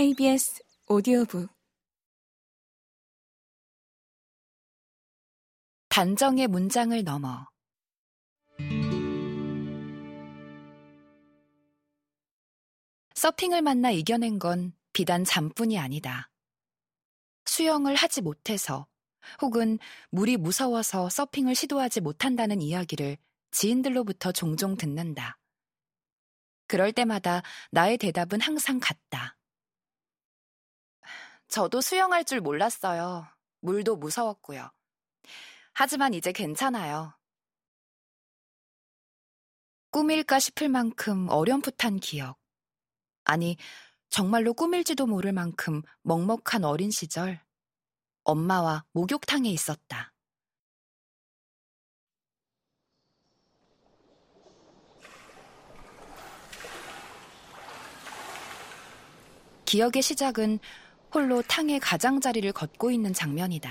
KBS 오디오북 단정의 문장을 넘어 서핑을 만나 이겨낸 건 비단 잠뿐이 아니다. 수영을 하지 못해서 혹은 물이 무서워서 서핑을 시도하지 못한다는 이야기를 지인들로부터 종종 듣는다. 그럴 때마다 나의 대답은 항상 같다. 저도 수영할 줄 몰랐어요. 물도 무서웠고요. 하지만 이제 괜찮아요. 꿈일까 싶을 만큼 어렴풋한 기억. 아니, 정말로 꿈일지도 모를 만큼 먹먹한 어린 시절, 엄마와 목욕탕에 있었다. 기억의 시작은 홀로 탕의 가장자리를 걷고 있는 장면이다.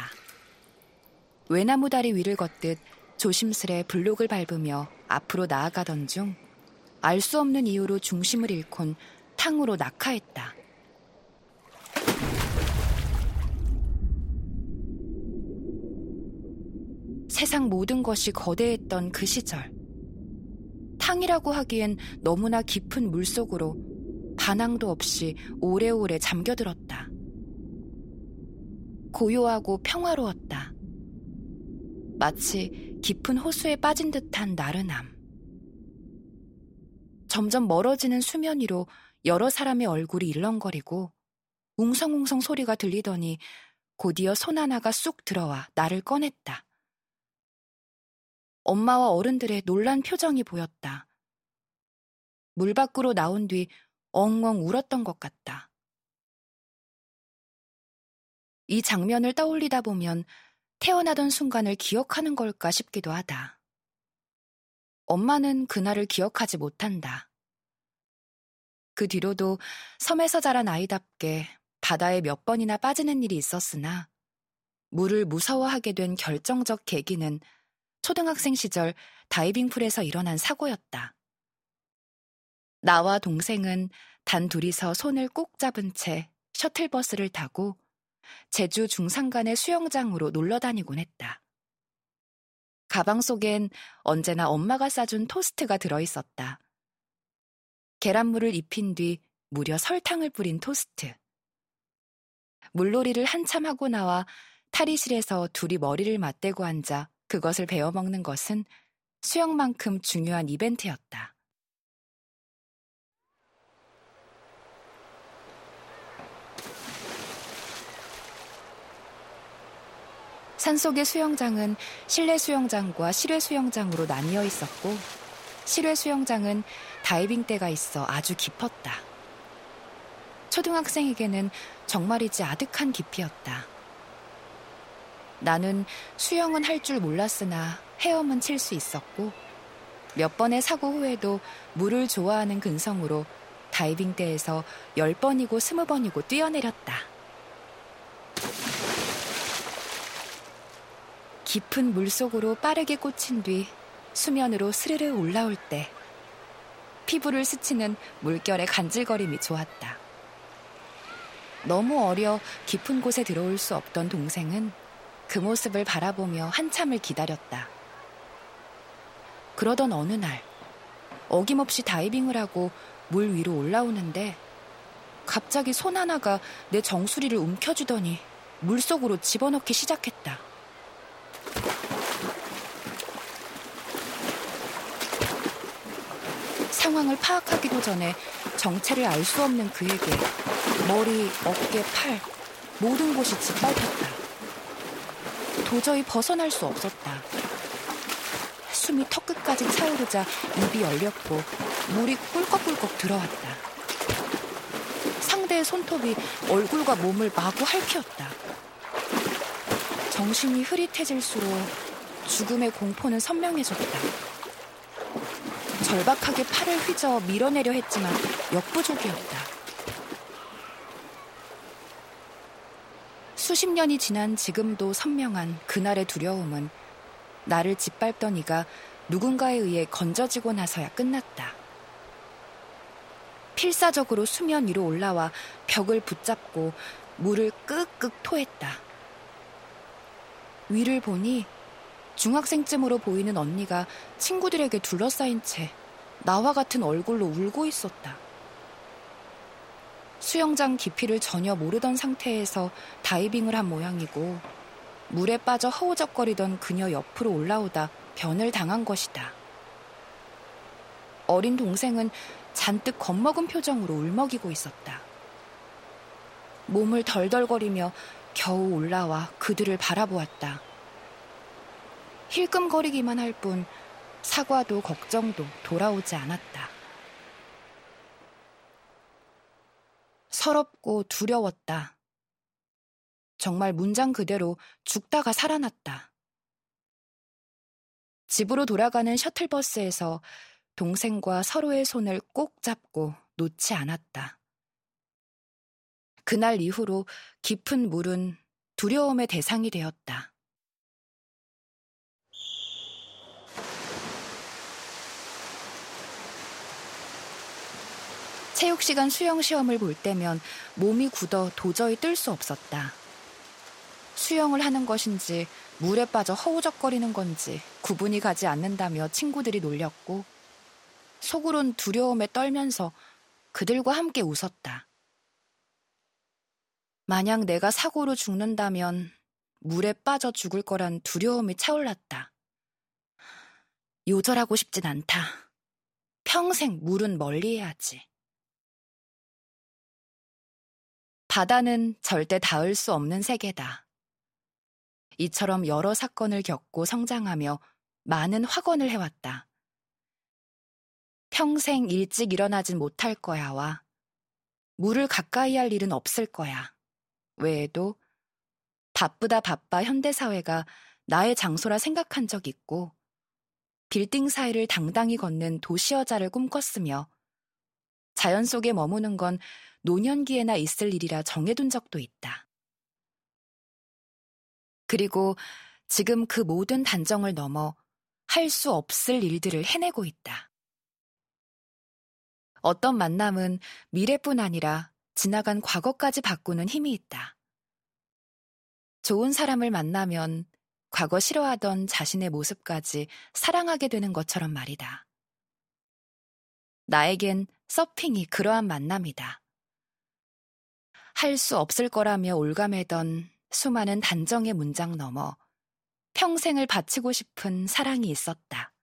외나무 다리 위를 걷듯 조심스레 블록을 밟으며 앞으로 나아가던 중 알 수 없는 이유로 중심을 잃곤 탕으로 낙하했다. 세상 모든 것이 거대했던 그 시절. 탕이라고 하기엔 너무나 깊은 물 속으로 반항도 없이 오래오래 잠겨들었다. 고요하고 평화로웠다. 마치 깊은 호수에 빠진 듯한 나른함. 점점 멀어지는 수면 위로 여러 사람의 얼굴이 일렁거리고 웅성웅성 소리가 들리더니 곧이어 손 하나가 쑥 들어와 나를 꺼냈다. 엄마와 어른들의 놀란 표정이 보였다. 물 밖으로 나온 뒤 엉엉 울었던 것 같다. 이 장면을 떠올리다 보면 태어나던 순간을 기억하는 걸까 싶기도 하다. 엄마는 그날을 기억하지 못한다. 그 뒤로도 섬에서 자란 아이답게 바다에 몇 번이나 빠지는 일이 있었으나 물을 무서워하게 된 결정적 계기는 초등학생 시절 다이빙풀에서 일어난 사고였다. 나와 동생은 단 둘이서 손을 꼭 잡은 채 셔틀버스를 타고 제주 중산간의 수영장으로 놀러 다니곤 했다. 가방 속엔 언제나 엄마가 싸준 토스트가 들어 있었다. 계란물을 입힌 뒤 무려 설탕을 뿌린 토스트. 물놀이를 한참 하고 나와 탈의실에서 둘이 머리를 맞대고 앉아 그것을 베어 먹는 것은 수영만큼 중요한 이벤트였다. 산속의 수영장은 실내 수영장과 실외 수영장으로 나뉘어 있었고, 실외 수영장은 다이빙대가 있어 아주 깊었다. 초등학생에게는 정말이지 아득한 깊이였다. 나는 수영은 할 줄 몰랐으나 헤엄은 칠 수 있었고, 몇 번의 사고 후에도 물을 좋아하는 근성으로 다이빙대에서 10번이고 20번이고 뛰어내렸다. 깊은 물 속으로 빠르게 꽂힌 뒤 수면으로 스르르 올라올 때 피부를 스치는 물결의 간질거림이 좋았다. 너무 어려 깊은 곳에 들어올 수 없던 동생은 그 모습을 바라보며 한참을 기다렸다. 그러던 어느 날 어김없이 다이빙을 하고 물 위로 올라오는데 갑자기 손 하나가 내 정수리를 움켜쥐더니 물속으로 집어넣기 시작했다. 상황을 파악하기도 전에 정체를 알 수 없는 그에게 머리, 어깨, 팔, 모든 곳이 짓밟혔다. 도저히 벗어날 수 없었다. 숨이 턱끝까지 차오르자 입이 열렸고 물이 꿀꺽꿀꺽 들어왔다. 상대의 손톱이 얼굴과 몸을 마구 핥혔다. 정신이 흐릿해질수록 죽음의 공포는 선명해졌다. 절박하게 팔을 휘저 밀어내려 했지만 역부족이었다. 수십 년이 지난 지금도 선명한 그날의 두려움은 나를 짓밟던 이가 누군가에 의해 건져지고 나서야 끝났다. 필사적으로 수면 위로 올라와 벽을 붙잡고 물을 끄끄 토했다. 위를 보니 중학생쯤으로 보이는 언니가 친구들에게 둘러싸인 채 나와 같은 얼굴로 울고 있었다. 수영장 깊이를 전혀 모르던 상태에서 다이빙을 한 모양이고 물에 빠져 허우적거리던 그녀 옆으로 올라오다 변을 당한 것이다. 어린 동생은 잔뜩 겁먹은 표정으로 울먹이고 있었다. 몸을 덜덜거리며 겨우 올라와 그들을 바라보았다. 힐끔거리기만 할 뿐 사과도 걱정도 돌아오지 않았다. 서럽고 두려웠다. 정말 문장 그대로 죽다가 살아났다. 집으로 돌아가는 셔틀버스에서 동생과 서로의 손을 꼭 잡고 놓지 않았다. 그날 이후로 깊은 물은 두려움의 대상이 되었다. 체육 시간 수영 시험을 볼 때면 몸이 굳어 도저히 뜰 수 없었다. 수영을 하는 것인지 물에 빠져 허우적거리는 건지 구분이 가지 않는다며 친구들이 놀렸고 속으론 두려움에 떨면서 그들과 함께 웃었다. 만약 내가 사고로 죽는다면 물에 빠져 죽을 거란 두려움이 차올랐다. 요절하고 싶진 않다. 평생 물은 멀리 해야지. 바다는 절대 닿을 수 없는 세계다. 이처럼 여러 사건을 겪고 성장하며 많은 확언을 해왔다. 평생 일찍 일어나진 못할 거야와 물을 가까이 할 일은 없을 거야. 외에도 바쁘다 바빠 현대사회가 나의 장소라 생각한 적 있고 빌딩 사이를 당당히 걷는 도시 여자를 꿈꿨으며 자연 속에 머무는 건 노년기에나 있을 일이라 정해둔 적도 있다. 그리고 지금 그 모든 단정을 넘어 할 수 없을 일들을 해내고 있다. 어떤 만남은 미래뿐 아니라 지나간 과거까지 바꾸는 힘이 있다. 좋은 사람을 만나면 과거 싫어하던 자신의 모습까지 사랑하게 되는 것처럼 말이다. 나에겐 서핑이 그러한 만남이다. 할 수 없을 거라며 올가매던 수많은 단정의 문장 넘어 평생을 바치고 싶은 사랑이 있었다.